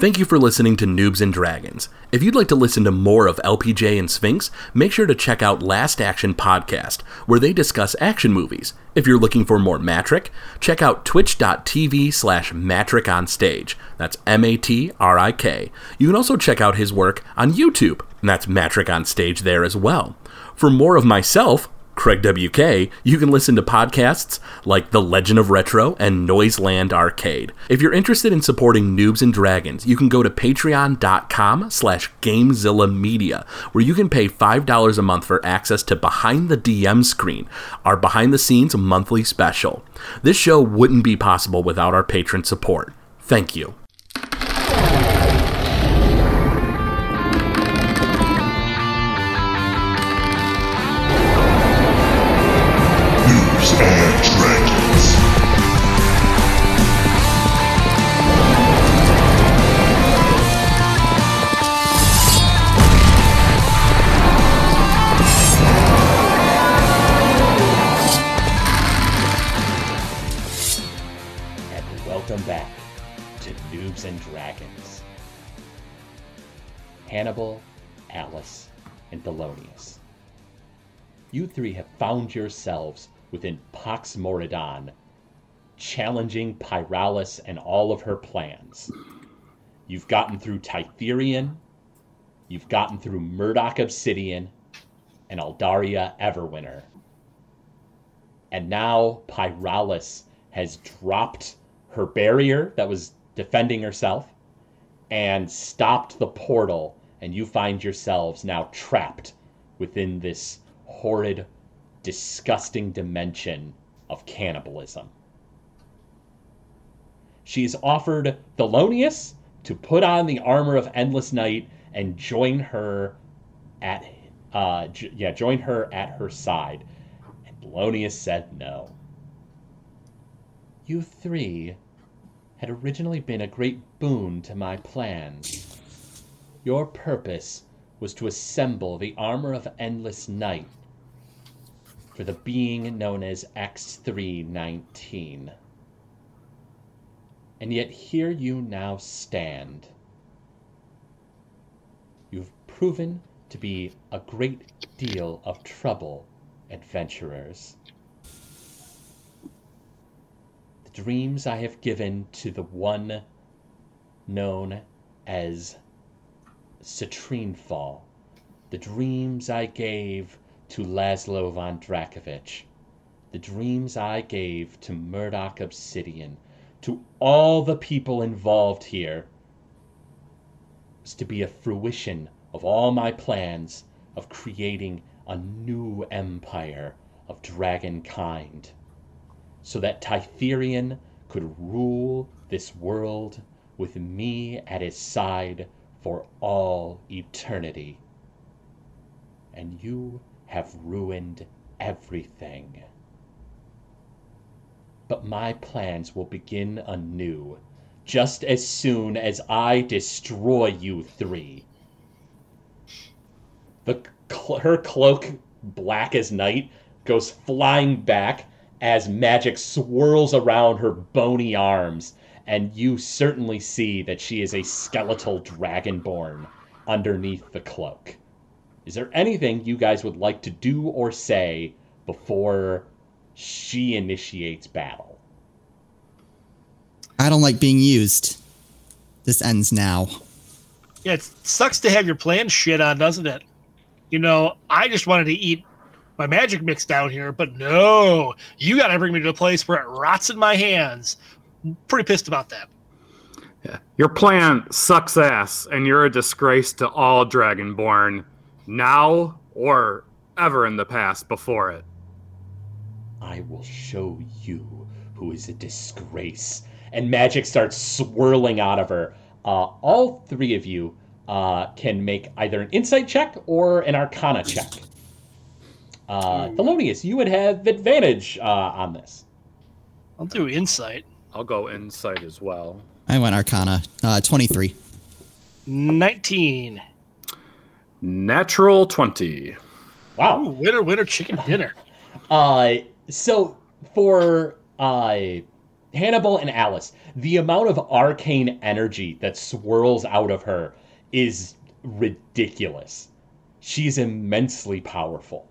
Thank you for listening to Noobs and Dragons. If you'd like to listen to more of LPJ and Sphinx, make sure to check out Last Action Podcast, where they discuss action movies. If you're looking for more Matrik, check out twitch.tv slash Matrik on stage. That's M A T R I K. You can also check out his work on YouTube, and that's Matrik on stage there as well. For more of myself, Craig WK, you can listen to podcasts like The Legend of Retro and Noiseland Arcade. If you're interested in supporting Noobs and Dragons, you can go to patreon.com slash Gamezilla Media, where you can pay $5 a month for access to Behind the DM Screen, our behind-the-scenes monthly special. This show wouldn't be possible without our patron support. Thank you. And Thelonious. You three have found yourselves within Pax Moradon, challenging Pyralis and all of her plans. You've gotten through Tytherian, you've gotten through Murdoch Obsidian, and Aldaria Everwinter. And now Pyralis has dropped her barrier that was defending herself and stopped the portal, and you find yourselves now trapped within this horrid, disgusting dimension of cannibalism. She's offered Thelonious to put on the armor of Endless Night and join her at uh j- yeah, join her at her side. And Thelonious said no. You three had originally been a great boon to my plans. Your purpose was to assemble the armor of Endless Night for the being known as X319. And yet here you now stand. You've proven to be a great deal of trouble, adventurers. The dreams I have given to the one known as Citrine Fall, the dreams I gave to Laszlo von Drakovich, the dreams I gave to Murdoch Obsidian, to all the people involved here, was to be a fruition of all my plans of creating a new empire of dragon kind so that Tytherian could rule this world with me at his side for all eternity. And you have ruined everything. But my plans will begin anew just as soon as I destroy you three. The her cloak, black as night, goes flying back as magic swirls around her bony arms, and you certainly see that she is a skeletal dragonborn underneath the cloak. Is there anything you guys would like to do or say before she initiates battle? I don't like being used. This ends now. Yeah, it sucks to have your plans shit on, doesn't it? You know, I just wanted to eat my magic mix down here, but no, you got to bring me to a place where it rots in my hands. Pretty pissed about that. Yeah. Your plan sucks ass, and you're a disgrace to all Dragonborn, now or ever in the past before it. I will show you who is a disgrace. And magic starts swirling out of her. Uh, all three of you uh, can make either an insight check or an arcana check. Uh, Thelonious, you would have advantage uh, on this. I'll do insight. I'll go insight as well. I went Arcana. Uh, 23. 19. Natural 20. Wow. Ooh, winner, winner, chicken dinner. Uh, so for uh, Hannibal and Alice, the amount of arcane energy that swirls out of her is ridiculous. She's immensely powerful.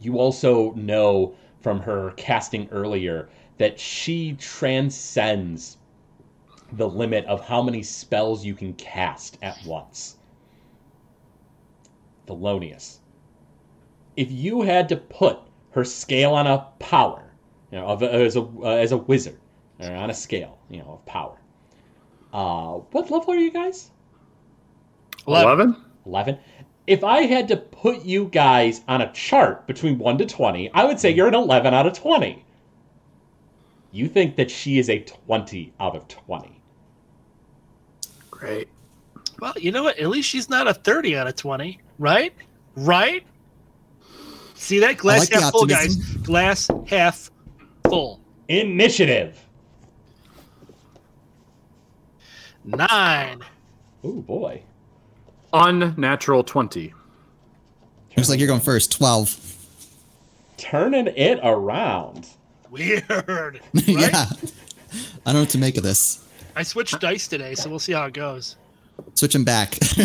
You also know from her casting earlier that she transcends the limit of how many spells you can cast at once. Thelonious. If you had to put her scale on a power, you know, of, as a uh, as a wizard, or on a scale, you know, of power. Uh, what level are you guys? Eleven. 11. If I had to put you guys on a chart between 1 to 20, I would say you're an 11 out of 20. You think that she is a 20 out of 20. Great. Well, you know what? At least she's not a 30 out of 20, right? Right? See that glass like half full, guys. Glass half full. Initiative. Nine. Oh boy. Unnatural twenty. Looks like you're going first. 12. Turning it around. Weird. yeah. I don't know what to make of this. I switched dice today, so we'll see how it goes. Switching back.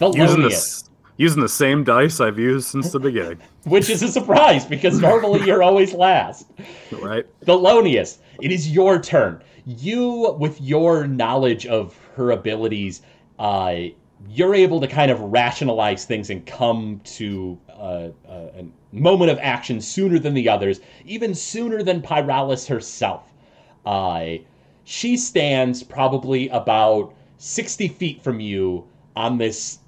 Using the, using the same dice I've used since the beginning. Which is a surprise because normally you're always last. Right. Thelonious, it is your turn. You, with your knowledge of her abilities, uh, you're able to kind of rationalize things and come to uh, uh, a moment of action sooner than the others, even sooner than Pyralis herself. Uh, she stands probably about 60 feet from you on this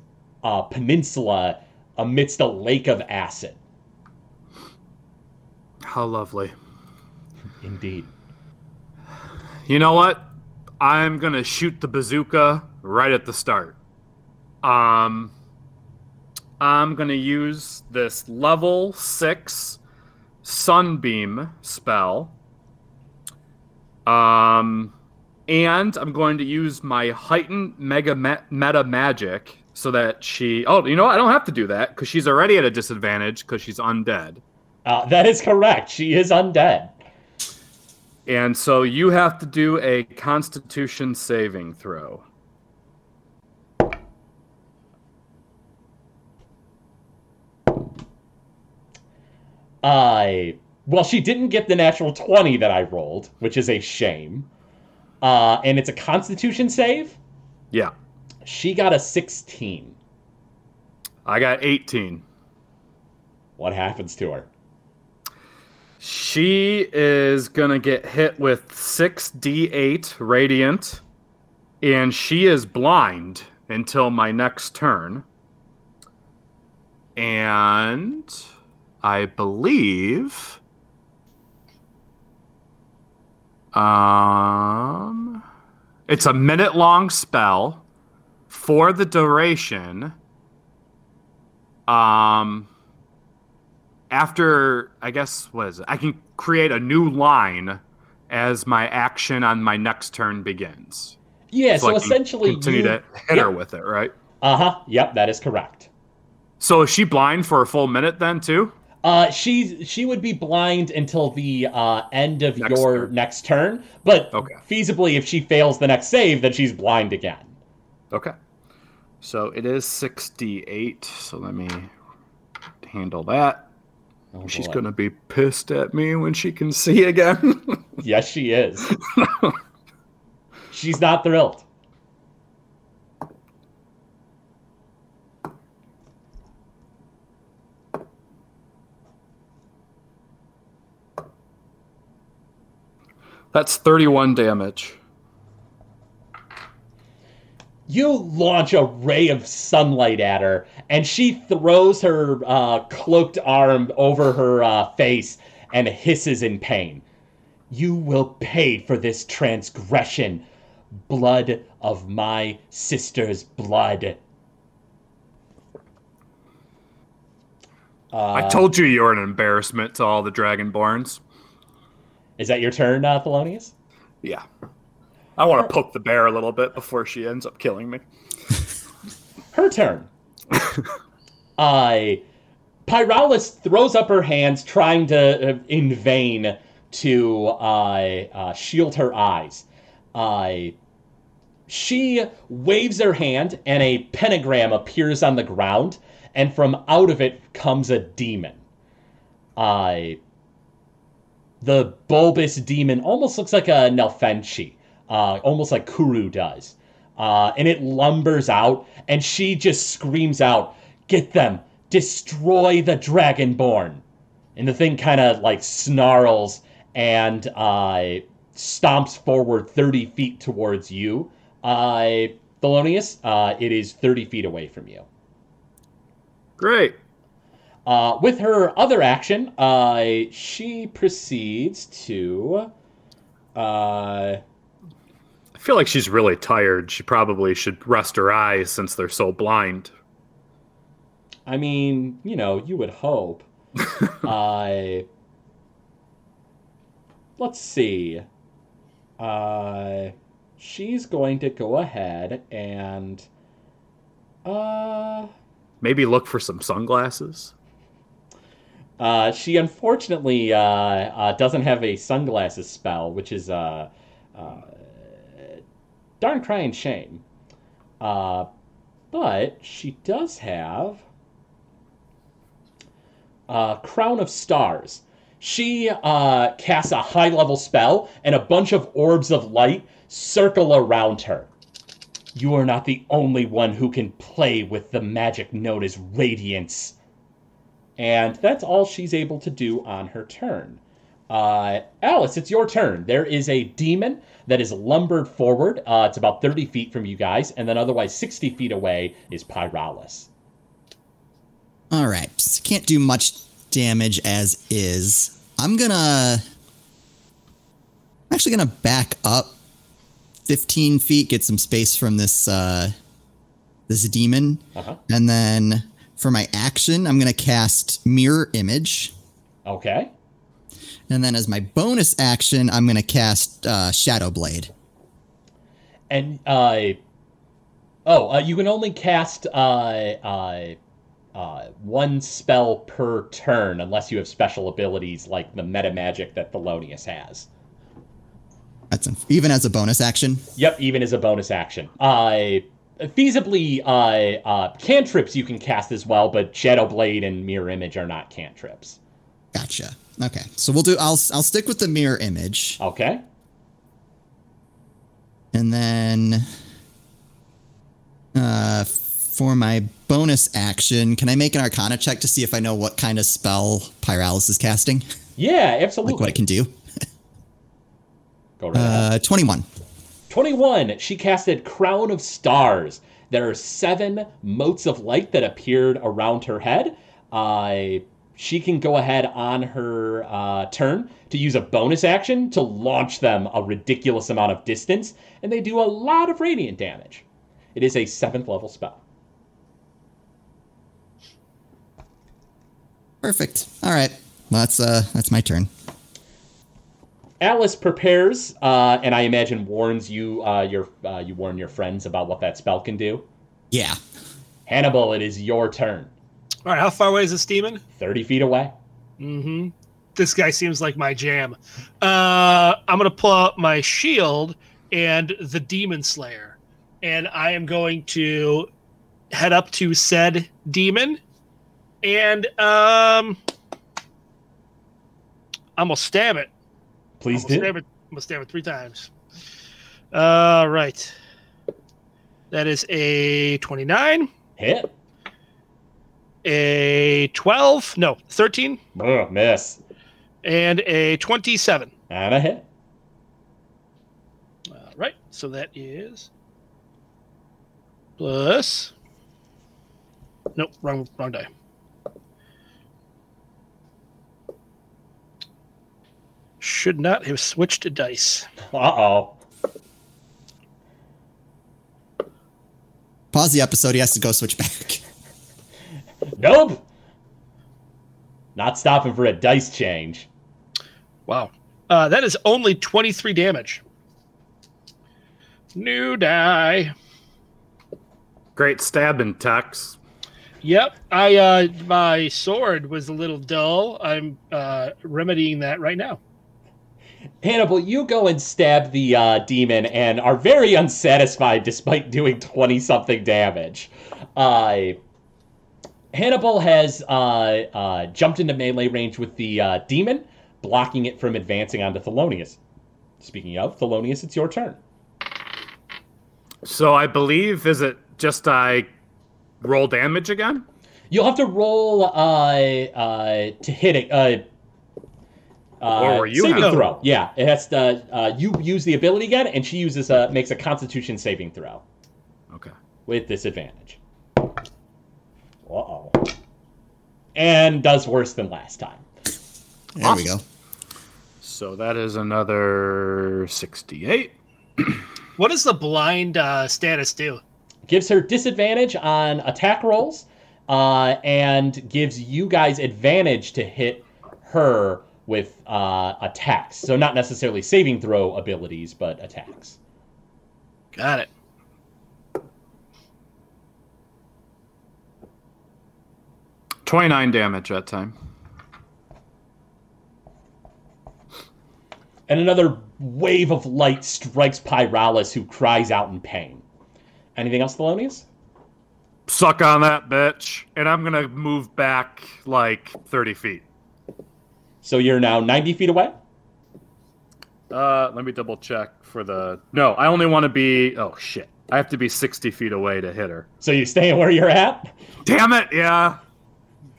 uh, peninsula amidst a lake of acid. How lovely. Indeed. You know what? I'm gonna shoot the bazooka right at the start. Um, I'm gonna use this level six sunbeam spell. Um, and I'm going to use my heightened mega me- meta magic so that she. Oh, you know what? I don't have to do that because she's already at a disadvantage because she's undead. Uh, that is correct. She is undead. And so you have to do a constitution saving throw. I well, she didn't get the natural twenty that I rolled, which is a shame. Uh, and it's a Constitution save. Yeah. She got a sixteen. I got 18. What happens to her? She is going to get hit with 6d8 radiant, and she is blind until my next turn. And I believe. Um, it's a minute long spell for the duration. Um, after I guess what is it? I can create a new line as my action on my next turn begins. Yeah, so, can essentially continue you, to hit her with it, right? Uh huh. Yep, that is correct. So is she blind for a full minute then too? Uh, she she would be blind until the uh, end of Next your turn. next turn, but Okay. feasibly, if she fails the next save, then she's blind again. Okay. So it is 68. So let me handle that. Oh, She's boy. gonna be pissed at me when she can see again. Yes, she is. She's not thrilled. That's 31 damage. You launch a ray of sunlight at her, and she throws her uh, cloaked arm over her uh, face and hisses in pain. You will pay for this transgression. Blood of my sister's blood. Uh, I told you you were an embarrassment to all the Dragonborns. Is that your turn, uh, Thelonious? Yeah. I want to poke the bear a little bit before she ends up killing me. her turn. uh, Pyralis throws up her hands, trying to, uh, in vain, to uh, uh, shield her eyes. Uh, she waves her hand, and a pentagram appears on the ground, and from out of it comes a demon. Uh, the bulbous demon almost looks like a Nalfeshnee, uh, almost like Kuru does. Uh, and it lumbers out, and she just screams out, Get them! Destroy the Dragonborn! And the thing kind of like snarls and uh, stomps forward 30 feet towards you. Uh, Thelonious, uh, it is 30 feet away from you. Great. Uh, with her other action, uh, she proceeds to. Uh, I feel like she's really tired. She probably should rest her eyes since they're so blind. I mean, you know, you would hope. uh, let's see. Uh, she's going to go ahead and. Uh, Maybe look for some sunglasses. Uh, she unfortunately uh, uh, doesn't have a sunglasses spell, which is a uh, uh, darn crying shame. Uh, but she does have uh, Crown of Stars. She casts a high level spell, and a bunch of orbs of light circle around her. You are not the only one who can play with the magic known as Radiance. And that's all she's able to do on her turn. Uh, Alice, it's your turn. There is a demon that is lumbered forward. Uh, it's about 30 feet from you guys, and then otherwise 60 feet away is Pyralis. All right. Can't do much damage as is. I'm gonna. I'm actually gonna back up 15 feet, get some space from this uh, this demon, Uh-huh. and then for my action, I'm gonna cast Mirror Image, Okay. and then as my bonus action, I'm gonna cast uh, Shadow Blade. And, uh, oh, uh, you can only cast, uh, uh, uh, one spell per turn unless you have special abilities like the meta magic that Thelonious has. That's an, even as a bonus action. Yep, even as a bonus action. Uh, feasibly, uh, uh, cantrips you can cast as well, but Shadow Blade and Mirror Image are not cantrips. Gotcha. Okay, so we'll do. I'll I'll stick with the mirror image, Okay. and then uh, for my bonus action, can I make an Arcana check to see if I know what kind of spell Pyralis is casting, Yeah, absolutely. like what it can do? Go right ahead. Uh, twenty-one. 21. She casted Crown of Stars. There are seven motes of light that appeared around her head. Uh, she can go ahead on her uh, turn to use a bonus action to launch them a ridiculous amount of distance, and they do a lot of radiant damage. It is a seventh level spell. Perfect. All right. That's uh, that's my turn. Alice prepares, uh, and I imagine warns you. Uh, your uh, you warn your friends about what that spell can do. Yeah. Hannibal, it is your turn. All right, how far away is this demon? Thirty feet away. Mm-hmm. This guy seems like my jam. Uh, I'm gonna pull out my shield and the demon slayer, and I am going to head up to said demon, and um, I'm gonna stab it. Please do. stab it. I'm gonna stab it three times. All right. That is a 29, Hit. a 12, no, 13, Ugh, miss. and a 27. And a hit. All right, so that is plus. Nope, wrong, wrong die. Should not have switched to dice. Uh oh. Pause the episode. He has to go switch back. Nope. Not stopping for a dice change. Wow, uh, that is only twenty-three damage. New die. Great stabbing, Tex. Yep, I uh, my sword was a little dull. I'm uh, remedying that right now. Hannibal, you go and stab the uh, demon and are very unsatisfied despite doing 20 something damage. Uh, Hannibal has uh, uh, jumped into melee range with the uh, demon, blocking it from advancing onto Thelonious. Speaking of, Thelonious, it's your turn. So I believe is it just I roll damage again? You'll have to roll uh, uh, to hit it. Uh, uh, Or were you saving have- throw? Yeah, it has to. Uh, you use the ability again, and she uses a makes a Constitution saving throw Okay. with disadvantage. Uh oh. And does worse than last time. There we go. So that is another 68. What does the blind uh, status do? Gives her disadvantage on attack rolls, uh, and gives you guys advantage to hit her with uh, attacks. So not necessarily saving throw abilities, but attacks. Got it. Twenty-nine damage that time. and another wave of light strikes Pyralis, who cries out in pain. Anything else, Thelonious? Suck on that bitch, and I'm gonna move back like thirty feet. So you're now 90 feet away? Uh, let me double check for the. No, I only want to be. Oh shit! I have to be sixty feet away to hit her. So you're staying where you're at? Damn it! Yeah.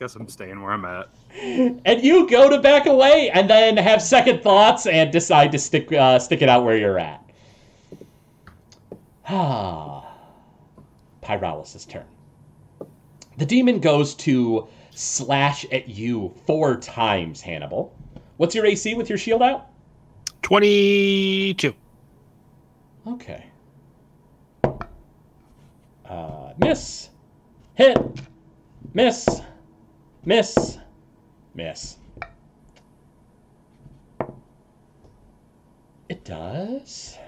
Guess I'm staying where I'm at. And you go to back away and then have second thoughts and decide to stick, uh, stick it out where you're at. Ah. Pyralis' turn. The demon goes to slash at you four times, Hannibal. What's your AC with your shield out? 22. Okay. Uh, miss. Hit. Miss. Miss. Miss. It does.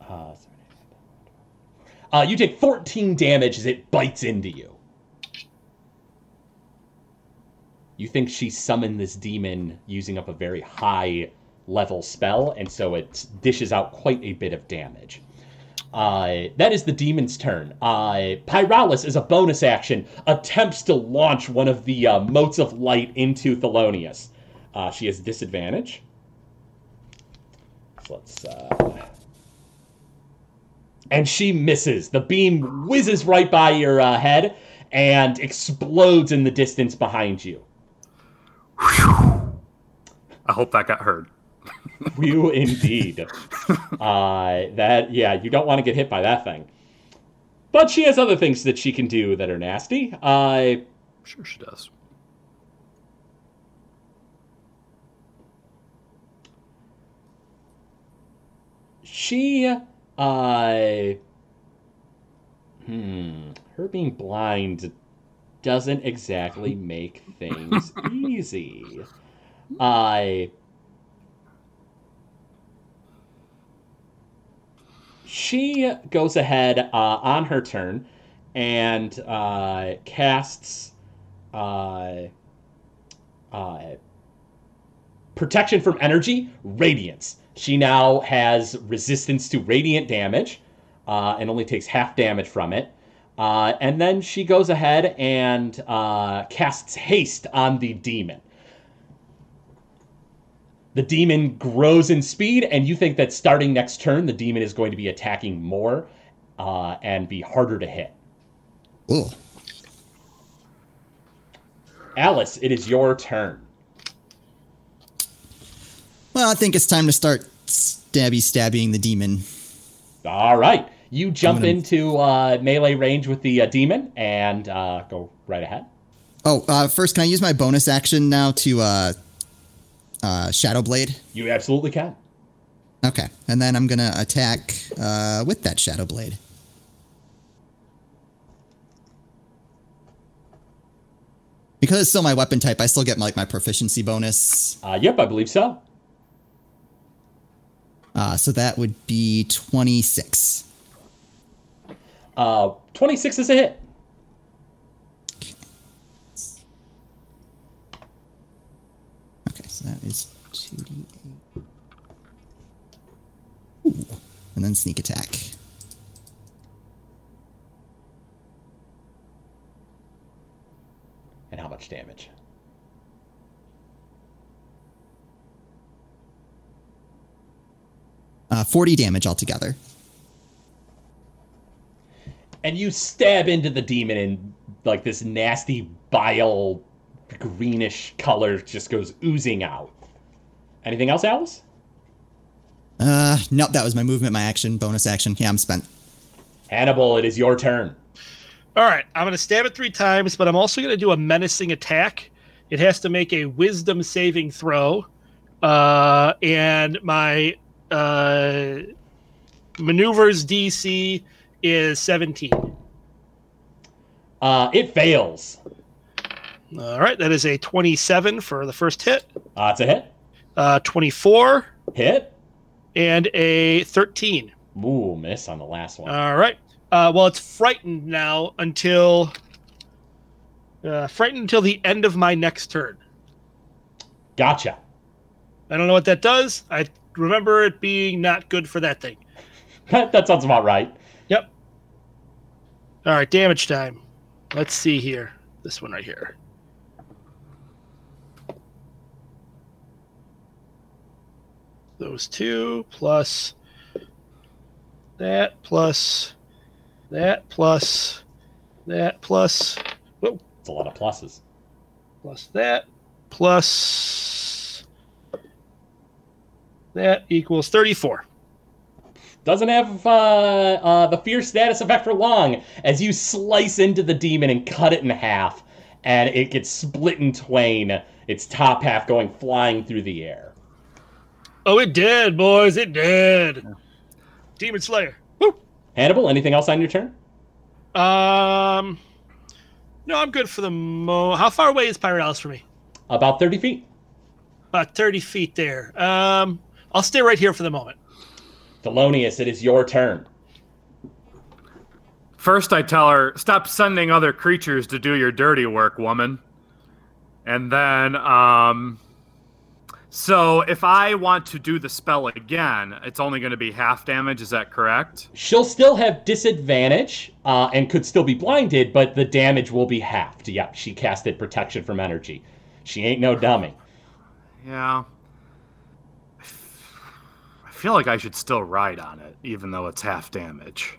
Uh, uh, you take 14 damage as it bites into you. You think she summoned this demon using up a very high level spell, and so it dishes out quite a bit of damage. Uh, that is the demon's turn. Uh, Pyralis, as a bonus action, attempts to launch one of the uh, motes of light into Thelonious. Uh, she has disadvantage. So let's. And she misses. The beam whizzes right by your uh, head and explodes in the distance behind you. I hope that got heard. You indeed. uh, that yeah, you don't want to get hit by that thing. But she has other things that she can do that are nasty. Uh, Sure, she does. she uh, hmm, her being blind doesn't exactly make things easy. I. she goes ahead uh, on her turn and uh, casts uh, uh, protection from energy, radiance. She now has resistance to radiant damage uh, and only takes half damage from it. Uh, and then she goes ahead and uh, casts haste on the demon. The demon grows in speed, and you think that starting next turn, the demon is going to be attacking more uh, and be harder to hit. Ooh. Alice, it is your turn. Well, I think it's time to start stabby stabbing the demon. All right. You jump gonna- into uh, melee range with the uh, demon and uh, go right ahead. Oh, uh, first, can I use my bonus action now to uh, uh, Shadow Blade? You absolutely can. Okay, and then I'm gonna attack uh, with that Shadow Blade. Because it's still my weapon type, I still get like my proficiency bonus. Uh, yep, I believe so. Uh, so that would be 26. Uh, 26 is a hit. Okay, so that is 2d8. And then sneak attack. And how much damage? Uh, 40 damage altogether. And you stab into the demon, and like this nasty bile, greenish color just goes oozing out. Anything else, Alice? Uh, nope, that was my movement, my action, bonus action. Yeah, I'm spent. Hannibal, it is your turn. All right, I'm going to stab it three times, but I'm also going to do a menacing attack. It has to make a wisdom saving throw. Uh, and my uh, maneuvers DC is 17. Uh, it fails. All right, that is a 27 for the first hit, Uh, it's a hit. uh, 24, Hit. and a 13. Ooh, miss on the last one. All right. Uh, well, it's frightened now until uh, frightened until the end of my next turn. gotcha. I don't know what that does. I remember it being not good for that thing. that sounds about right. Yep. All right, damage time. Let's see here. This one right here. Those two plus that plus that plus that plus whoa, It's a lot of pluses. plus that plus that equals 34. Doesn't have uh, uh, the fear status effect for long as you slice into the demon and cut it in half, and it gets split in twain. Its top half going flying through the air. Oh, it did, boys. It did. Demon Slayer. Woo. Hannibal, anything else on your turn? Um, no, I'm good for the mo. How far away is Pyralis from me? About 30 feet. About 30 feet there. Um, I'll stay right here for the moment. Thelonious, it is your turn. First, I tell her, "Stop sending other creatures to do your dirty work, woman." And then, um, so if I want to do the spell again, it's only going to be half damage. Is that correct? She'll still have disadvantage uh, and could still be blinded, but the damage will be halved. Yep, she casted protection from energy. She ain't no dummy. Yeah. I feel like I should still ride on it, even though it's half damage.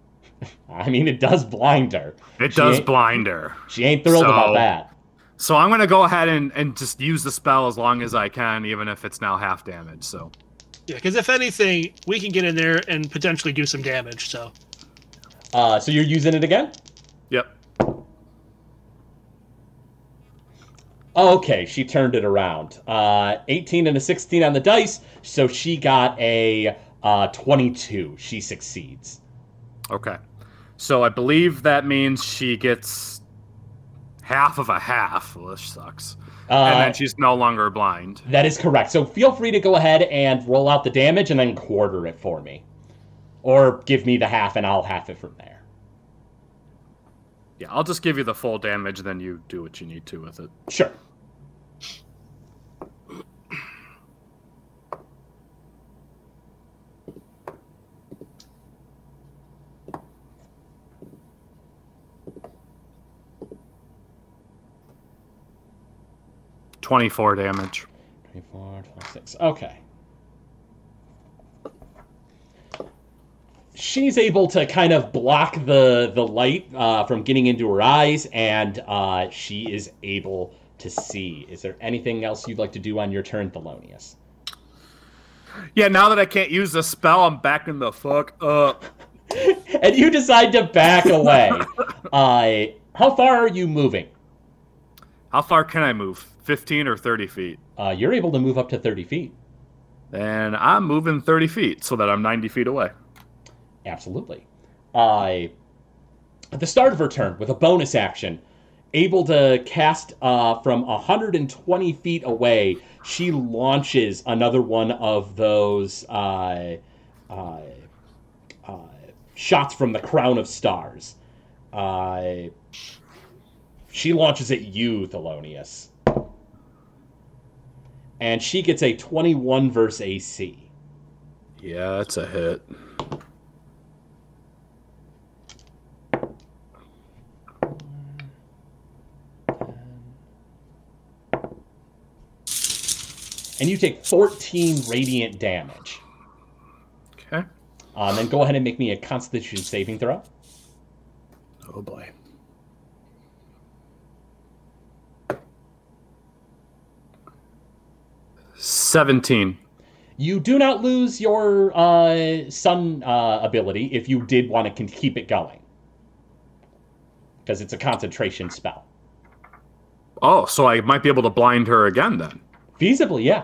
I mean, it does blind her. It She does blind her. She ain't thrilled So- about that. So I'm going to go ahead and, and just use the spell as long as I can, even if it's now half damage. So Yeah, because if anything, we can get in there and potentially do some damage. So Uh, so you're using it again? Yep. Okay, she turned it around. Uh, 18 and a 16 on the dice, so she got a uh, 22. She succeeds. Okay. So I believe that means she gets half of a half, which sucks. and Uh, then she's no longer blind. that is correct. So feel free to go ahead and roll out the damage and then quarter it for me. Or give me the half and I'll half it from there. Yeah, I'll just give you the full damage, then you do what you need to with it. Sure. Twenty-four damage. 24, 26. Okay. She's able to kind of block the the light uh, from getting into her eyes, and uh, she is able to see. Is there anything else you'd like to do on your turn, Thelonious? Yeah, now that I can't use the spell, I'm backing the fuck up. And you decide to back away. uh, how far are you moving? How far can I move? Fifteen or thirty feet? Uh, you're able to move up to 30 feet. And I'm moving thirty feet, so that I'm ninety feet away. Absolutely. Uh, at the start of her turn, with a bonus action, able to cast uh, from 120 feet away, she launches another one of those uh, uh, uh, shots from the Crown of Stars. Uh, she launches at you, Thelonious and she gets a 21 verse AC. Yeah, that's a hit. And you take 14 radiant damage. Okay. Um, and go ahead and make me a constitution saving throw. Oh boy. Seventeen. You do not lose your uh, sun uh, ability if you did want to con- keep it going, because it's a concentration spell. Oh, so I might be able to blind her again then. Feasibly, yeah.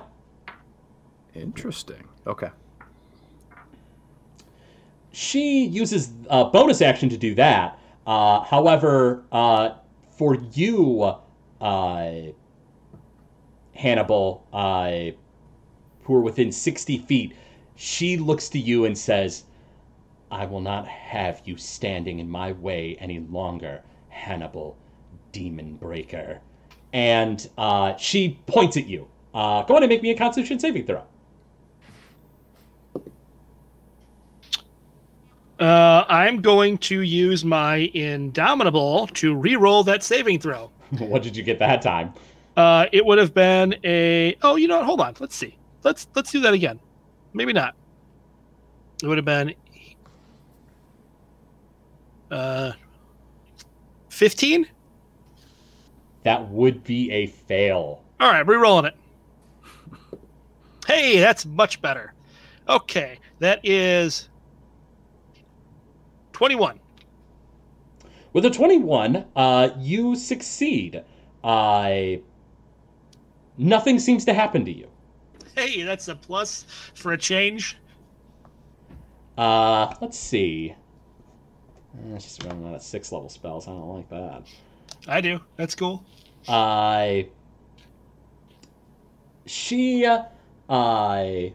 Interesting. Okay. She uses a bonus action to do that. Uh, however, uh, for you, uh, Hannibal, uh, who are within 60 feet, she looks to you and says, I will not have you standing in my way any longer, Hannibal, demon breaker. And uh, she points at you. Uh, go ahead and make me a constitution saving throw. Uh, I'm going to use my Indomitable to re-roll that saving throw. what did you get that time? Uh, it would have been a. Oh, you know what? Hold on. Let's see. Let's let's do that again. Maybe not. It would have been. Uh. Fifteen. That would be a fail. All right, re-rolling it. Hey, that's much better. Okay, that is twenty-one. With a 21, uh, you succeed. Uh, nothing seems to happen to you. Hey, that's a plus for a change. Uh, let's see. Uh, just running out of six level spells. I don't like that. I do. That's cool. I. She. I.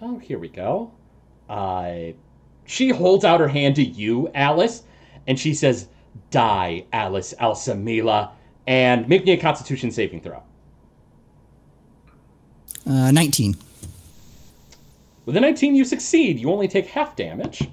Oh, here we go. I. She holds out her hand to you, Alice, and she says, Die, Alice Alsamila, and make me a constitution saving throw. Uh, 19. With a 19, you succeed. You only take half damage.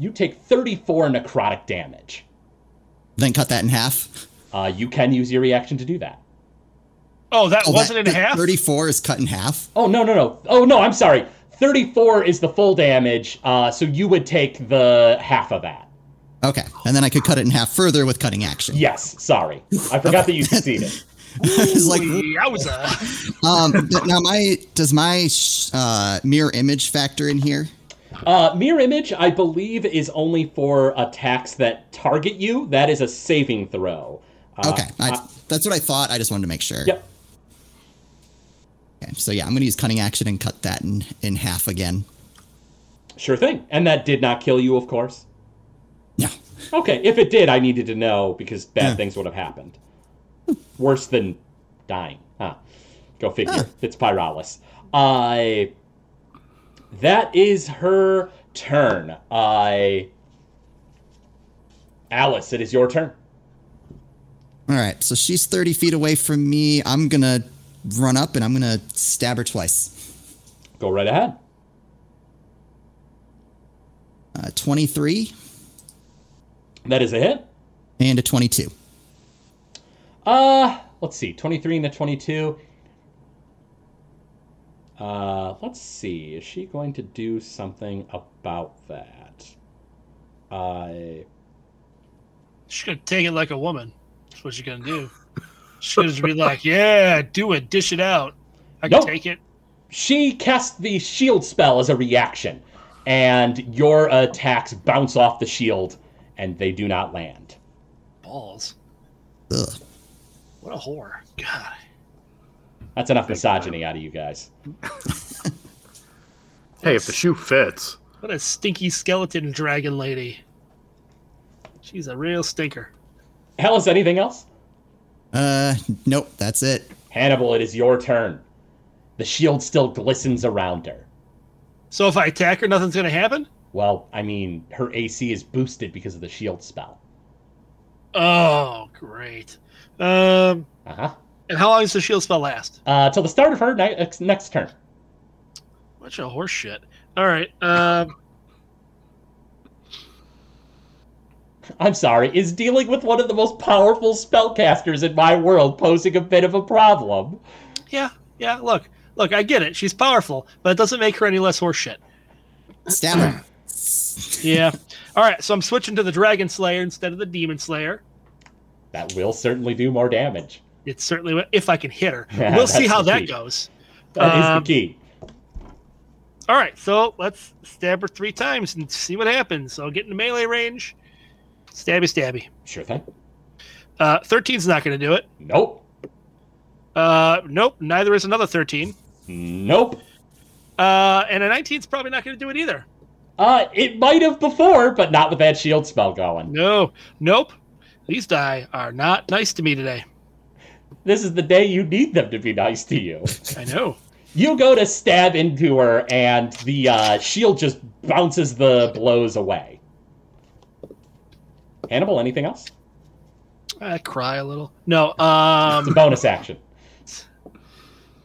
You take 34 necrotic damage. Then cut that in half. Uh, you can use your reaction to do that. Oh, that Oh, wasn't that- in half. 34 is cut in half. Oh no no no! Oh no, I'm sorry. Thirty-four is the full damage, uh, so you would take the half of that. Okay. And then I could cut it in half further with cunning action. Yes, sorry, I forgot that you succeeded. I was like, Yowza. um, now my does my uh, mirror image factor in here? Uh, mirror image, I believe, is only for attacks that target you. That is a saving throw. Uh, Okay, I, uh, that's what I thought. I just wanted to make sure. yep. Okay, so yeah, I'm going to use cunning action and cut that in in half again. Sure thing. And that did not kill you, of course. Yeah. Okay, if it did, I needed to know because bad Yeah. things would have happened. Worse than dying. Huh. Go figure. It's Pyralis. I. that is her turn. I. Alice, it is your turn. All right, so she's 30 feet away from me. I'm going to run up and I'm going to stab her twice. Go right ahead. Uh, 23 That is a hit. and a 22. Uh, let's see. 23 and a 22. Uh, let's see. Is she going to do something about that? I. She's gonna take it like a woman. That's what she's gonna do. She's gonna just be like, "Yeah, do it, dish it out. I can Nope. take it." She casts the shield spell as a reaction, and your attacks bounce off the shield, and they do not land. Balls. Ugh. What a whore. God. That's enough misogyny out of you guys. Hey, if the shoe fits. What a stinky skeleton dragon lady. She's a real stinker. Hell, is anything else? Uh, nope, that's it. Hannibal, it is your turn. The shield still glistens around her. So if I attack her, nothing's gonna happen? Well, I mean, her AC is boosted because of the shield spell. Oh, great. Um, Uh huh. And how long does the shield spell last? Uh, till the start of her next next turn. Bunch of horse shit. All right. Um, I'm sorry. Is dealing with one of the most powerful spellcasters in my world posing a bit of a problem? yeah, yeah. Look, look. I get it. She's powerful, but it doesn't make her any less horseshit. Stab her. Yeah. All right. So I'm switching to the Dragon Slayer instead of the Demon Slayer. That will certainly do more damage. It certainly if I can hit her. Yeah, we'll see how that key. goes. That is Um, the key. All right. So let's stab her three times and see what happens. So I'll get into melee range. Stabby, stabby. Sure thing. Uh, 13's not going to do it. Nope. Uh, nope. Neither is another 13. Nope. Uh, and a 19's probably not going to do it either. Uh, it might have before, but not with that shield spell going. No. Nope. These die are not nice to me today. This is the day you need them to be nice to you. I know. You go to stab into her, and the uh, shield just bounces the blows away. Hannibal, anything else? I cry a little. No. It's a Um, bonus action.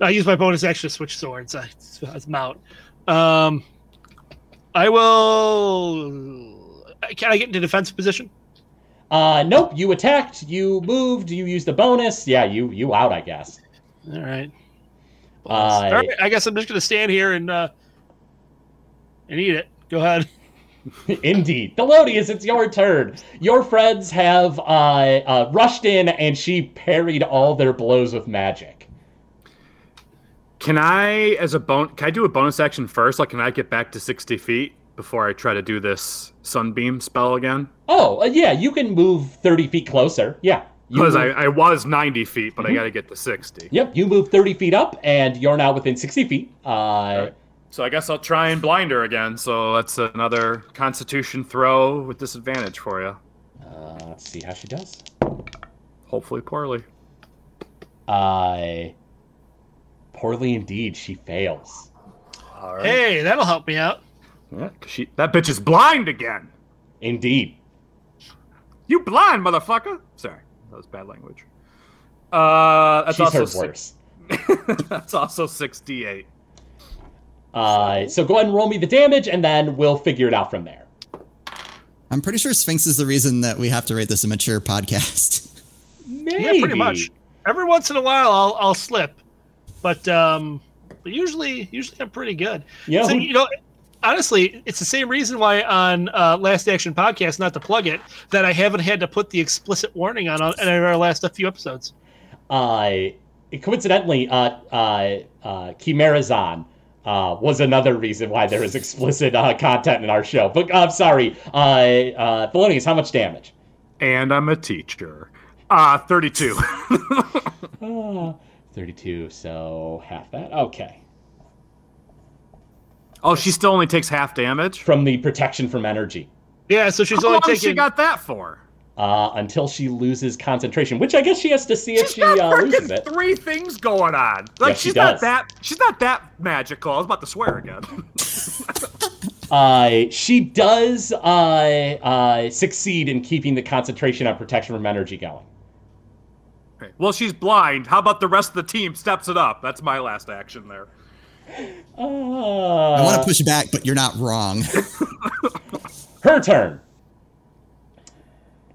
I use my bonus action to switch swords. I, it's mount. Um, I will. Can I get into defensive position? Uh, nope. You attacked. You moved. You used a bonus. Yeah, you you out. I guess. All right. Uh, All right. I guess I'm just going to stand here and uh, and eat it. Go ahead. Indeed. Thelonious, it's your turn. Your friends have uh, uh, rushed in, and she parried all their blows with magic. Can I, as a bon, can I do a bonus action first? Like, can I get back to sixty feet before I try to do this sunbeam spell again? Oh, uh, yeah. You can move thirty feet closer. Yeah. Because I, I was ninety feet, but Mhm. I got to get to sixty. Yep. You move thirty feet up, and you're now within sixty feet. Uh, right. So I guess I'll try and blind her again. So that's another Constitution throw with disadvantage for you. uh, let's see how she does. Hopefully poorly. Uh, poorly indeed. She fails. All right. Hey, that'll help me out. Yeah, 'cause she, that bitch is blind again. Indeed. You blind motherfucker. Sorry, that was bad language. Uh, that's She's also heard six, worse. that's also sixty-eight. Uh, so go ahead and roll me the damage, and then we'll figure it out from there. I'm pretty sure Sphinx is the reason that we have to rate this a mature podcast. Maybe. Yeah, pretty much. Every once in a while, I'll I'll slip, but um, but usually usually I'm pretty good. You know, So, you know, honestly, it's the same reason why on uh, Last Action Podcast, not to plug it, that I haven't had to put the explicit warning on on any of our last few episodes. uh, coincidentally, uh, uh, uh, Chimerazon uh, was another reason why there is explicit uh, content in our show. But I'm sorry, uh, uh, Thelonious, how much damage? And I'm a teacher. Uh, thirty-two. Uh, 32, so half that. Okay. oh, she still only takes half damage. From the protection from energy. Yeah, so she's How only long taking. she got that for? Uh, until she loses concentration, which I guess she has to see if She's she got uh, loses freaking it. three things going on. Like Yes, she she's not that. She's not that magical. I was about to swear again. Uh, she does uh, uh, succeed in keeping the concentration on protection from energy going. Okay. Well, she's blind. How about the rest of the team steps it up? That's my last action there. Uh, I want to push back, but you're not wrong. her turn.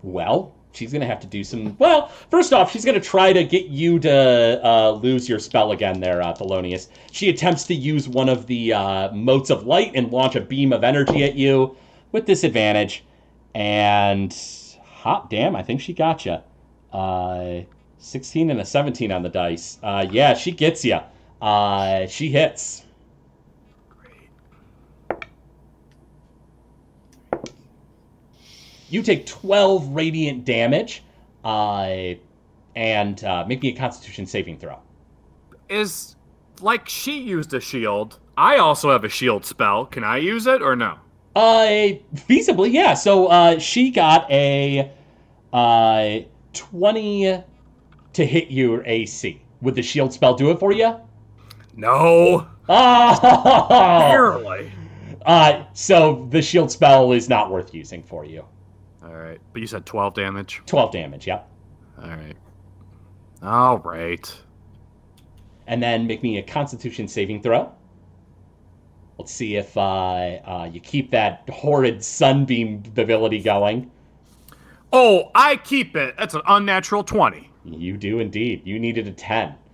Well, she's gonna have to do some. Well, first off, she's gonna try to get you to uh, lose your spell again, there, uh, Thelonious. She attempts to use one of the uh, motes of light and launch a beam of energy at you with disadvantage. And hot damn, I think she got you. Uh, 16 and a 17 on the dice. Uh, yeah, she gets you. Uh, she hits. You take 12 radiant damage, uh, and uh, make me a Constitution saving throw. Is like she used a shield. I also have a shield spell. Can I use it or no? Uh, feasibly, yeah. So uh, she got a uh, 20 to hit your AC. Would the shield spell do it for you? No. Oh! Barely. Uh, so the shield spell is not worth using for you. All right, but you said twelve damage. 12 damage, yep. All right. All right. and then make me a Constitution saving throw. Let's see if uh, uh, you keep that horrid sunbeam ability going. Oh, I keep it. That's an unnatural 20. You do indeed. You needed a 10.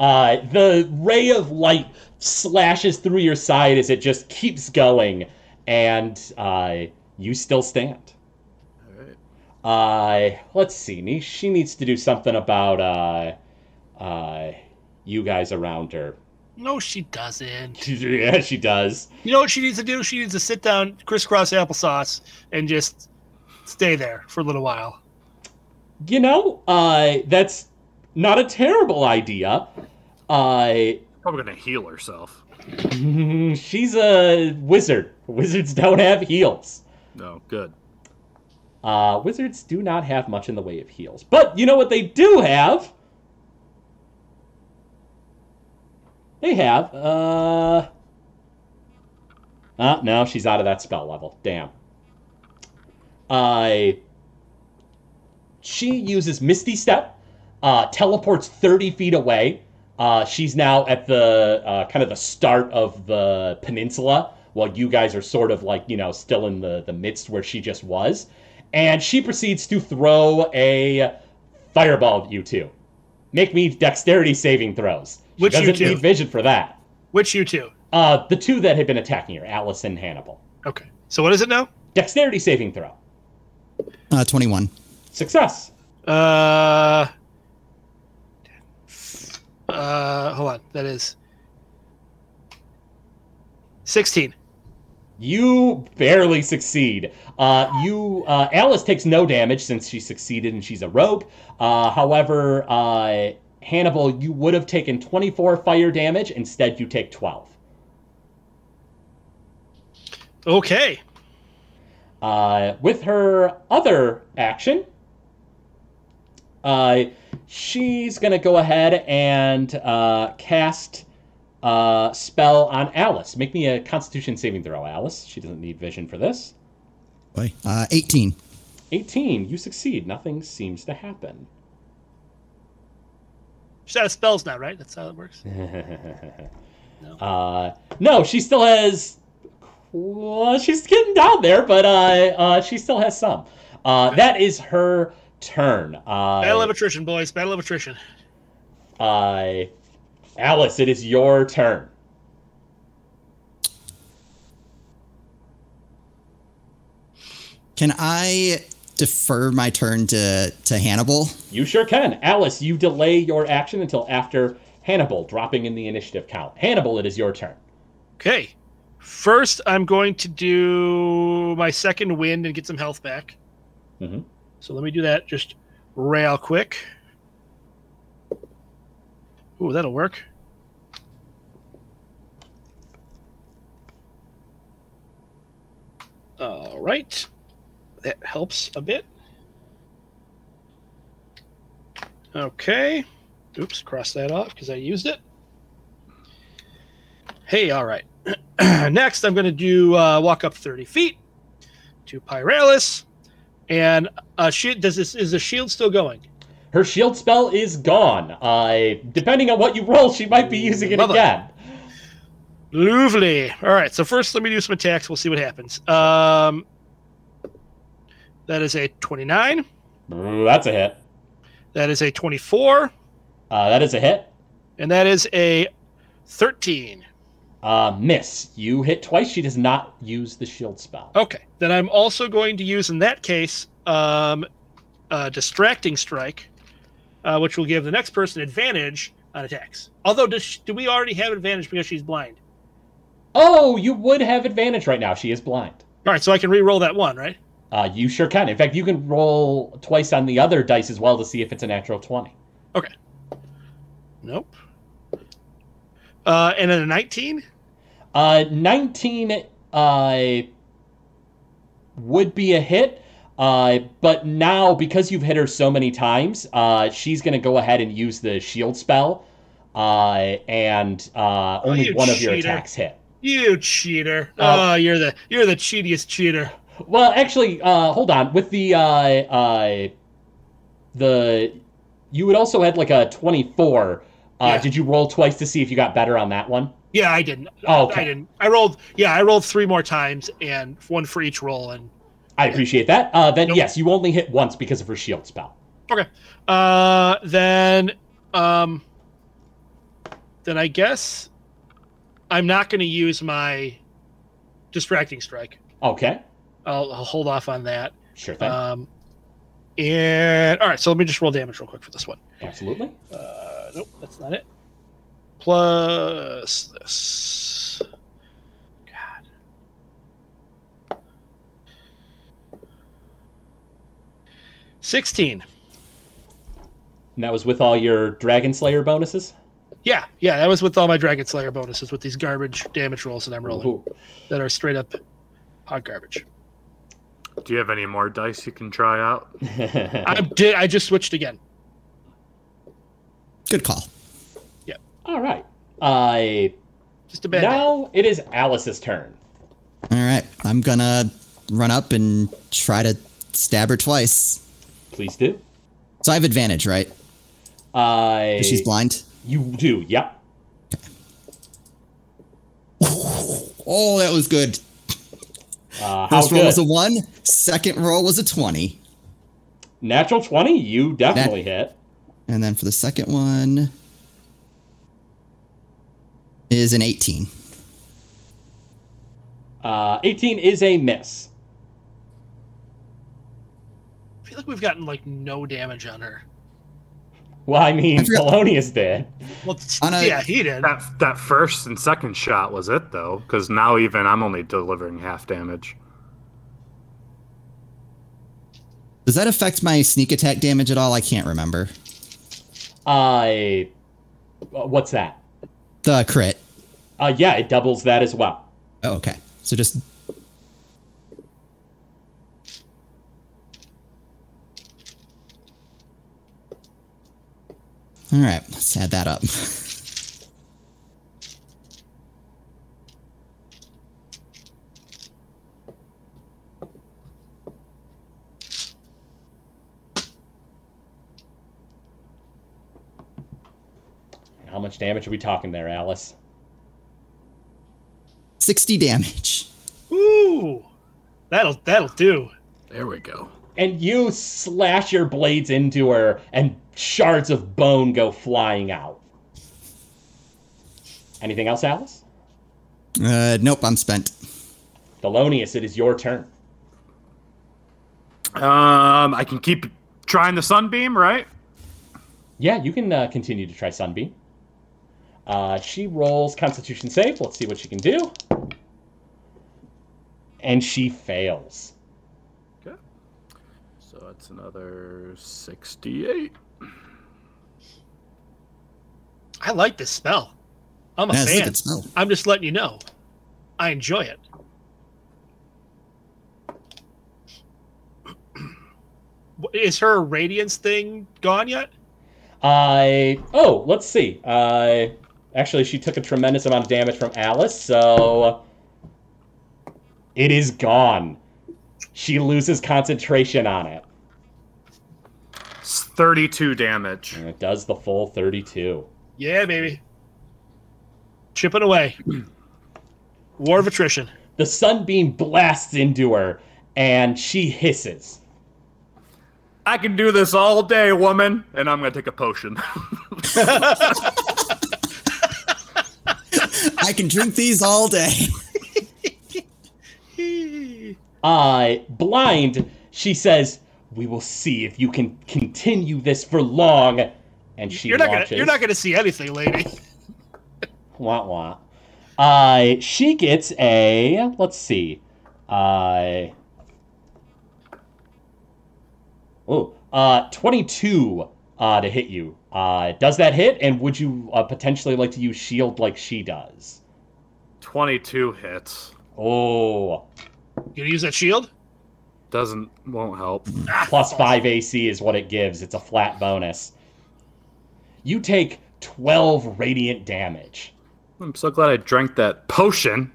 Uh, the ray of light slashes through your side as it just keeps going, and uh, you still stand. All right. Uh, let's see. Ne- She needs to do something about uh, uh, you guys around her. No, she doesn't. yeah, she does. You know what she needs to do? She needs to sit down, crisscross applesauce, and just stay there for a little while. You know, uh, that's not a terrible idea. Uh, Probably gonna heal herself. she's a wizard. Wizards don't have heals. No, good. Uh, wizards do not have much in the way of heals. But you know what they do have? They have, uh... Ah, no, she's out of that spell level. Damn. Uh, she uses Misty Step, uh, teleports 30 feet away. Uh, she's now at the uh, kind of the start of the peninsula, while you guys are sort of like, you know, still in the, the midst where she just was. And she proceeds to throw a fireball at you two. Make me dexterity saving throws. She Which you doesn't two? need vision for that. Which you two? Uh, the two that had been attacking her, Alice and Hannibal. Okay. So what is it now? Dexterity saving throw. Uh, 21. Success. Uh, uh, hold on. That is sixteen. You barely succeed. Uh, you uh, Alice takes no damage since she succeeded and she's a rogue. Uh, however, uh, Hannibal, you would have taken 24 fire damage. Instead, you take 12. Okay. Uh, with her other action, uh, she's gonna go ahead and uh, cast uh, spell on Alice. Make me a Constitution saving throw, Alice. She doesn't need vision for this. Boy. Uh, 18. 18. You succeed. Nothing seems to happen. She's out of spells now, right? That's how it works. Uh, no, she still has. Well, she's getting down there, but uh, uh, she still has some. Uh, that is her turn. Battle of Uh, attrition, boys. Battle of attrition. uh, Alice, it is your turn. Can I defer my turn to, to Hannibal? You sure can. Alice, you delay your action until after Hannibal, dropping in the initiative count. Hannibal, it is your turn. Okay. First, I'm going to do my second wind and get some health back. Mhm. So let me do that just real quick. Ooh, that'll work. All right. That helps a bit. Okay. Oops, cross that off because I used it. Hey, all right. Next, I'm going to do uh, walk up 30 feet to Pyralis. And uh, shield, does this is the shield still going? Her shield spell is gone. Uh, depending on what you roll, she might be using it again. Lovely. All right. So first, let me do some attacks. We'll see what happens. Um, that is a 29. Ooh, that's a hit. That is a 24, Uh, that is a hit. and that is a 13. Uh, miss. You hit twice. She does not use the shield spell. Okay. Then I'm also going to use, in that case, um, a distracting strike, uh, which will give the next person advantage on attacks. Although, does she, do we already have advantage because she's blind? Oh, you would have advantage right now. She is blind. All right, so I can re-roll that one, right? Uh, you sure can. In fact, you can roll twice on the other dice as well to see if it's a natural 20. Okay. Nope. Uh, and then a 19. Uh, 19 uh, would be a hit. Uh, but now, because you've hit her so many times, uh, she's going to go ahead and use the shield spell. Uh, and uh, only you one of your attacks hit. You cheater! Uh, oh, you're the you're the cheatiest cheater. Well, actually, uh, hold on. With the uh, uh, the you would also had like a 24. Uh, Yeah. Did you roll twice to see if you got better on that one? Yeah, I didn't. Oh, okay. I didn't. I rolled. Yeah, I rolled three more times and one for each roll. And I appreciate that. Uh, then Nope. yes, you only hit once because of her shield spell. okay, uh, then um, then I guess I'm not going to use my distracting strike. Okay, I'll, I'll hold off on that. sure thing. Um, and all right, so let me just roll damage real quick for this one. Absolutely. Uh, nope, that's not it. Plus this. God. Sixteen. And that was with all your Dragon Slayer bonuses. Yeah, yeah, that was with all my Dragon Slayer bonuses with these garbage damage rolls that I'm rolling Ooh. that are straight up hot garbage. Do you have any more dice you can try out? I did. I just switched again. Good call. Yeah. All right. Uh, Just a bad. day. now it is Alice's turn. All right, I'm gonna run up and try to stab her twice. Please do. So I have advantage, right? Uh, 'Cause She's blind. You do. Yep. Oh, that was good. Uh, how First roll good? was a one. Second roll was a twenty, Natural twenty. You definitely hit. and then for the second one is an eighteen. Uh, Eighteen is a miss. I feel like we've gotten like no damage on her. Well, I mean, I Polonius did. Well, t- a- yeah, he did. That that first and second shot was it though, because now even I'm only delivering half damage. Does that affect my sneak attack damage at all? I can't remember. Uh, what's that? The crit. Uh, yeah, it doubles that as well. Oh, okay. So just All right, let's add that up. How much damage are we talking there, Alice? 60 damage. Ooh, that'll that'll do. There we go. And you slash your blades into her, and shards of bone go flying out. Anything else, Alice? Uh, nope, I'm spent. Thelonious, it is your turn. Um, I can keep trying the sunbeam, right? Yeah, you can uh, continue to try Sunbeam. Uh, she rolls Constitution save. Let's see what she can do. And she fails. Okay. So that's another sixty-eight. I like this spell. I'm a Yeah, it's a fan. good spell. I'm just letting you know. I enjoy it. Is her radiance thing gone yet? I oh, let's see. Uh, actually, she took a tremendous amount of damage from Alice, so it is gone. She loses concentration on it, It's Thirty-two damage. and it does the full thirty-two. Yeah, baby. Chipping away. War of attrition. The sunbeam blasts into her, and she hisses. I can do this all day, woman, and I'm gonna take a potion. I can drink these all day. Uh, blind, she says, "We will see if you can continue this for long." And she You're not launches. gonna you're not gonna see anything, lady. Wah wah. Uh, she gets a. Let's see. Uh. Oh, uh, 22 uh, to hit you. Uh, does that hit? And would you uh, potentially like to use shield like she does? Twenty-two hits. Oh, You gonna use that shield? Doesn't won't help. plus 5 AC is what it gives. It's a flat bonus. You take 12 radiant damage. I'm so glad I drank that potion.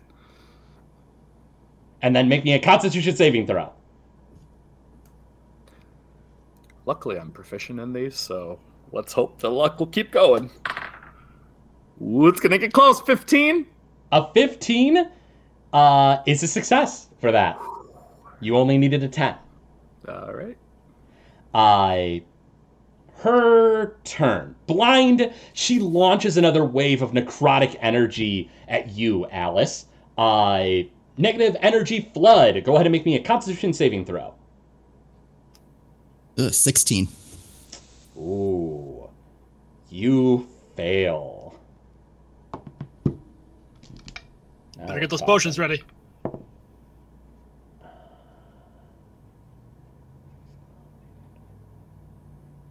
And then make me a constitution saving throw. Luckily, I'm proficient in these, so let's hope the luck will keep going. Ooh, it's gonna get close. 15? A 15 uh, is a success for that. You only needed a 10. All right. I. her turn. Blind, she launches another wave of necrotic energy at you, Alice. I. negative energy flood. Go ahead and make me a constitution saving throw. Ugh, 16. Ooh. You fail. Better get those potions ready.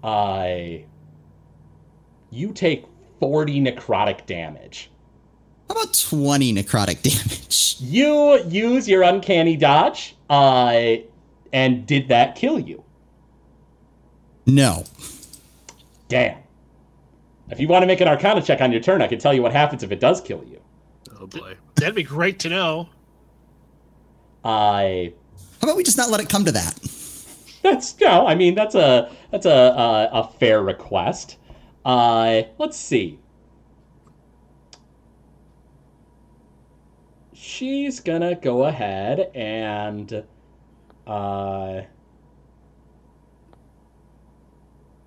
I. You take 40 necrotic damage. How about 20 necrotic damage? You use your uncanny dodge, uh, and did that kill you? No. Damn. If you want to make an arcana check on your turn, I can tell you what happens if it does kill you. Oh boy. That'd be great to know. I. How about we just not let it come to that? That's no. I mean, that's a that's a a, a fair request. Uh, let's see. She's gonna go ahead and uh.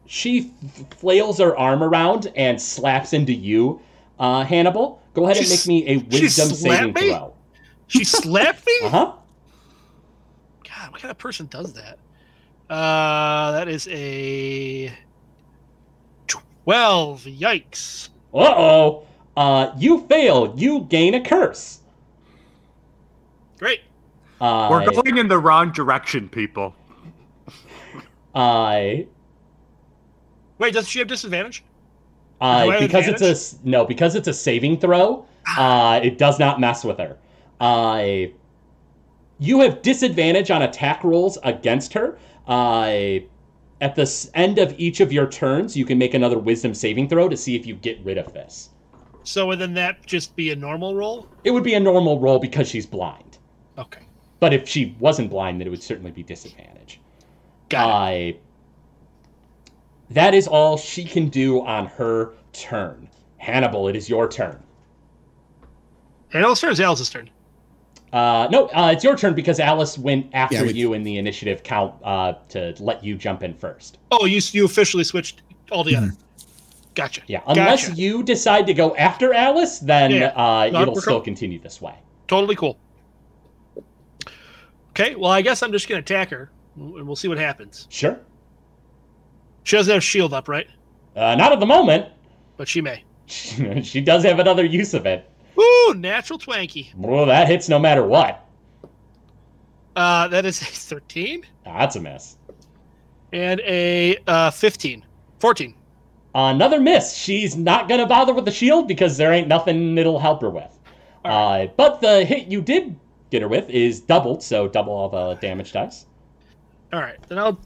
She f- flails her arm around and slaps into you, uh, Hannibal. Go ahead and make me a she wisdom saving me? throw. She slapped me? Uh huh. God, what kind of person does that? Uh, that is a 12. Yikes. Uh-oh. Uh You fail. You gain a curse. Great. Uh, We're going in the wrong direction, people. I Wait, doesn't she have disadvantage? uh, I have because it's a no because it's a saving throw. Uh, it does not mess with her. Uh, you have disadvantage on attack rolls against her. Uh, at the end of each of your turns, you can make another Wisdom saving throw to see if you get rid of this. So would then that just be a normal roll? It would be a normal roll because she's blind. Okay. But if she wasn't blind, then it would certainly be disadvantage. Got it. I. that is all she can do on her turn. Hannibal, it is your turn. Hannibal's turn is Alice's turn. Uh, no, uh, it's your turn because Alice went after Yeah, we- you in the initiative count uh, to let you jump in first. Oh, you you officially switched all the others. Gotcha. Yeah, unless Gotcha. you decide to go after Alice, then Yeah. uh, it'll we're still cool. continue this way. Totally cool. Okay, well, I guess I'm just going to attack her, and we'll see what happens. Sure. She doesn't have shield up, right? Uh, not at the moment. But she may. she does have another use of it. Woo! Natural twanky. Well, that hits no matter what. Uh, that is a 13 Ah, That's a miss. and a uh, 15. 14. Another miss. She's not gonna bother with the shield because there ain't nothing it'll help her with. Uh, but the hit you did get her with is doubled, so double all the damage dice. All right, then I'll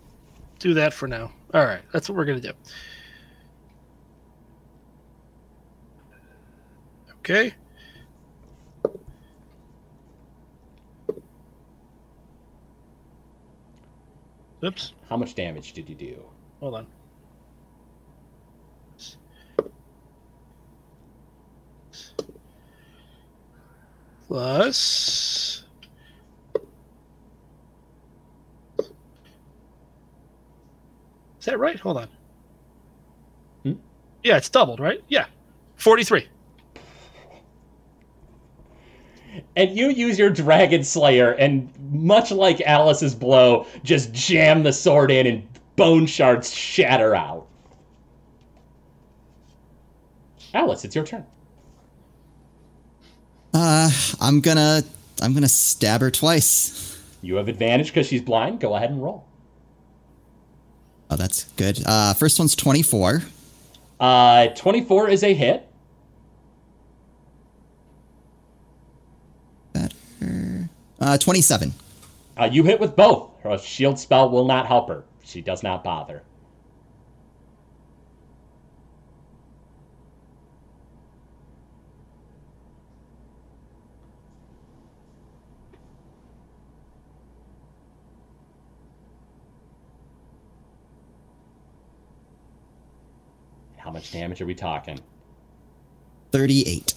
do that for now. All right, that's what we're going to do. Okay. Oops. How much damage did you do? Hold on. Plus. Is that right? Hold on. Hmm? Yeah, it's doubled, right? Yeah. 43. And you use your Dragon Slayer, and much like Alice's blow, just jam the sword in and bone shards shatter out. Alice, it's your turn. Uh, I'm gonna, I'm gonna stab her twice. You have advantage because she's blind. Go ahead and roll. Oh, that's good. Uh, first one's 24. Uh, 24 is a hit. Uh, 27. Uh, you hit with both. Her shield spell will not help her. She does not bother. How much damage are we talking? 38.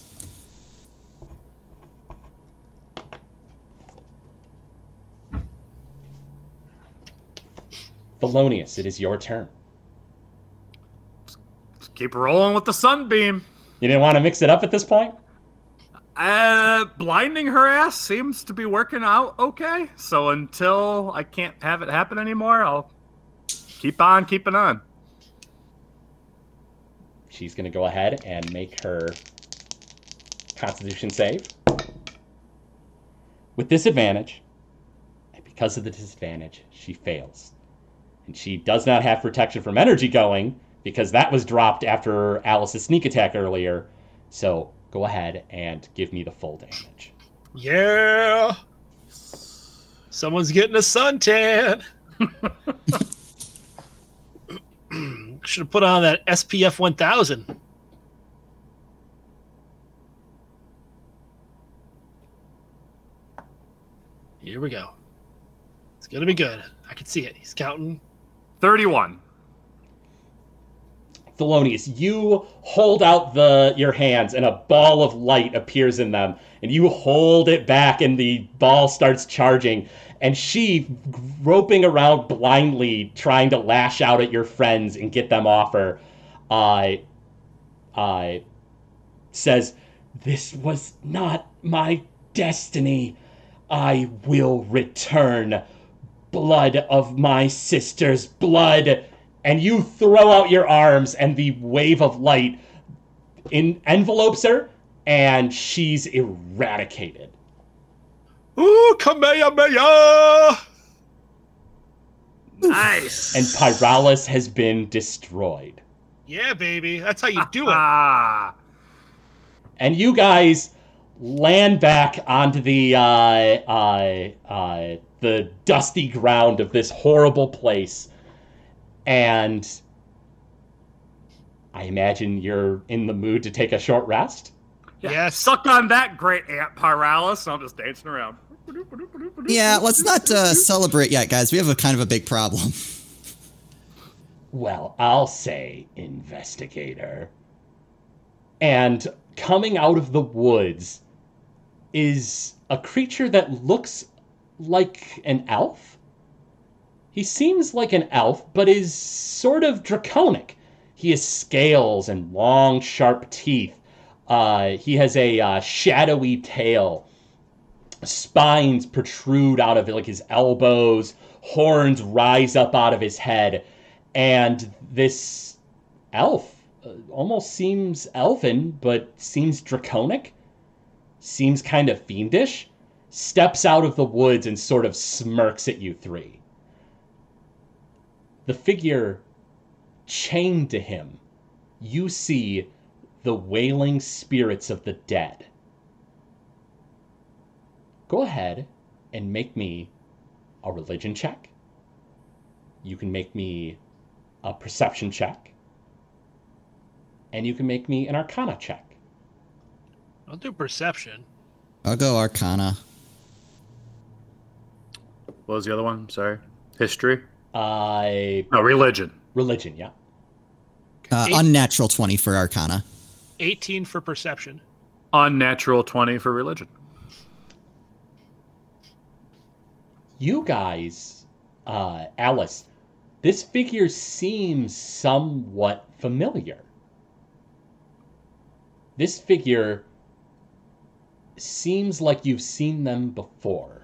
Thelonious, it is your turn. Just keep rolling with the sunbeam. You didn't want to mix it up at this point? Uh, blinding her ass seems to be working out okay. So until I can't have it happen anymore, I'll keep on keeping on. She's going to go ahead and make her constitution save. With disadvantage, and because of the disadvantage, she fails. And she does not have protection from energy going because that was dropped after Alice's sneak attack earlier. So go ahead and give me the full damage. Yeah. Someone's getting a suntan. Should have put on that SPF 1000. Here we go. It's going to be good. I can see it. He's counting. 31. Thelonious, you hold out the your hands and a ball of light appears in them, and you hold it back and the ball starts charging. And she groping around blindly, trying to lash out at your friends and get them off her, uh, uh, says, This was not my destiny. I will return. Blood of my sister's blood and you throw out your arms and the wave of light in envelopes her and she's eradicated Ooh, Kamehameha! Nice. and pyralis has been destroyed Yeah, baby. That's how you do it. Ah. and you guys land back onto the uh, uh, uh, the dusty ground of this horrible place and i imagine you're in the mood to take a short rest Yes. Suck on that, great Aunt Pyralis. I'm just dancing around. Yeah, let's not uh, celebrate yet, guys. We have a kind of a big problem. Well, I'll say investigator. And coming out of the woods is a creature that looks like an elf. He seems like an elf, but is sort of draconic. He has scales and long, sharp teeth. Uh, he has a uh, shadowy tail spines protrude out of it, like his elbows, horns rise up out of his head, and this elf uh, almost seems elfin, but seems draconic, seems kind of fiendish, steps out of the woods and sort of smirks at you three. The figure chained to him, you see the wailing spirits of the dead go ahead and make me a religion check. You can make me a perception check. And you can make me an arcana check. I'll do perception. I'll go Arcana. What was the other one? Sorry. History? Uh, No, religion. religion, yeah. Uh, Eight. unnatural 20 for Arcana. 18 for perception. Unnatural 20 for religion. You guys, uh, Alice, this figure seems somewhat familiar. This figure seems like you've seen them before.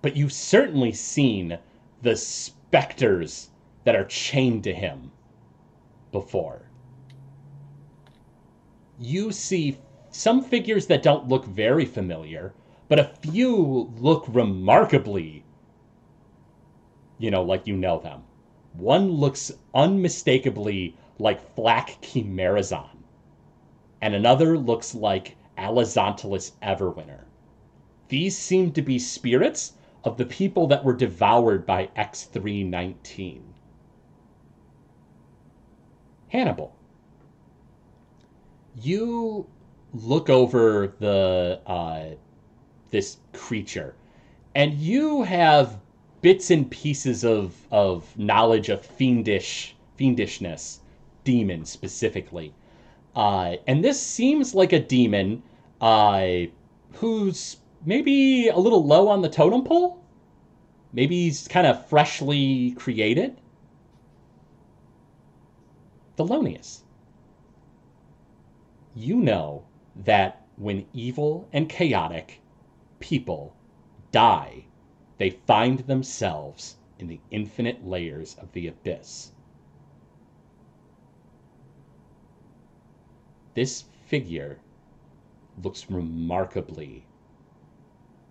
But you've certainly seen the specters that are chained to him before. You see some figures that don't look very familiar, but a few look remarkably, you know, like you know them. One looks unmistakably like Flack Chimerazon, and another looks like Alizontalis Everwinter. These seem to be spirits of the people that were devoured by X319. Hannibal, you look over the uh, this creature, and you have bits and pieces of of knowledge of fiendish fiendishness demon specifically. Uh, and this seems like a demon uh, who's maybe a little low on the totem pole. Maybe he's kind of freshly created. Thelonious. You know that when evil and chaotic people die, they find themselves in the infinite layers of the abyss. This figure looks remarkably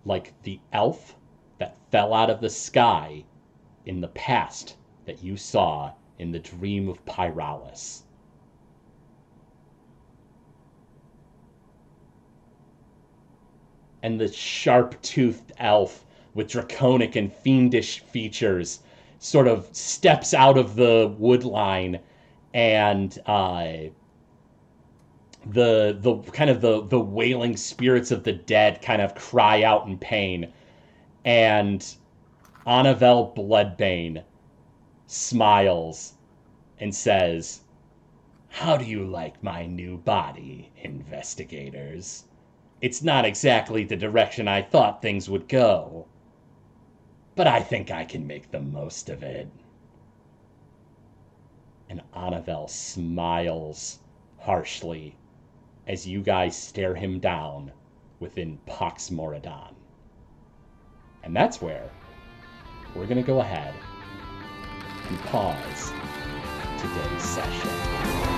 like the elf that fell out of the sky in the past that you saw in the dream of Pyralis. And the sharp toothed elf with draconic and fiendish features sort of steps out of the wood line and uh, the the kind of the the wailing spirits of the dead kind of cry out in pain and Anavel Bloodbane smiles and says, How do you like my new body, investigators? It's not exactly the direction I thought things would go, but I think I can make the most of it. And Anavel smiles harshly as you guys stare him down within Pax Moradon. And that's where we're going to go ahead and pause today's session.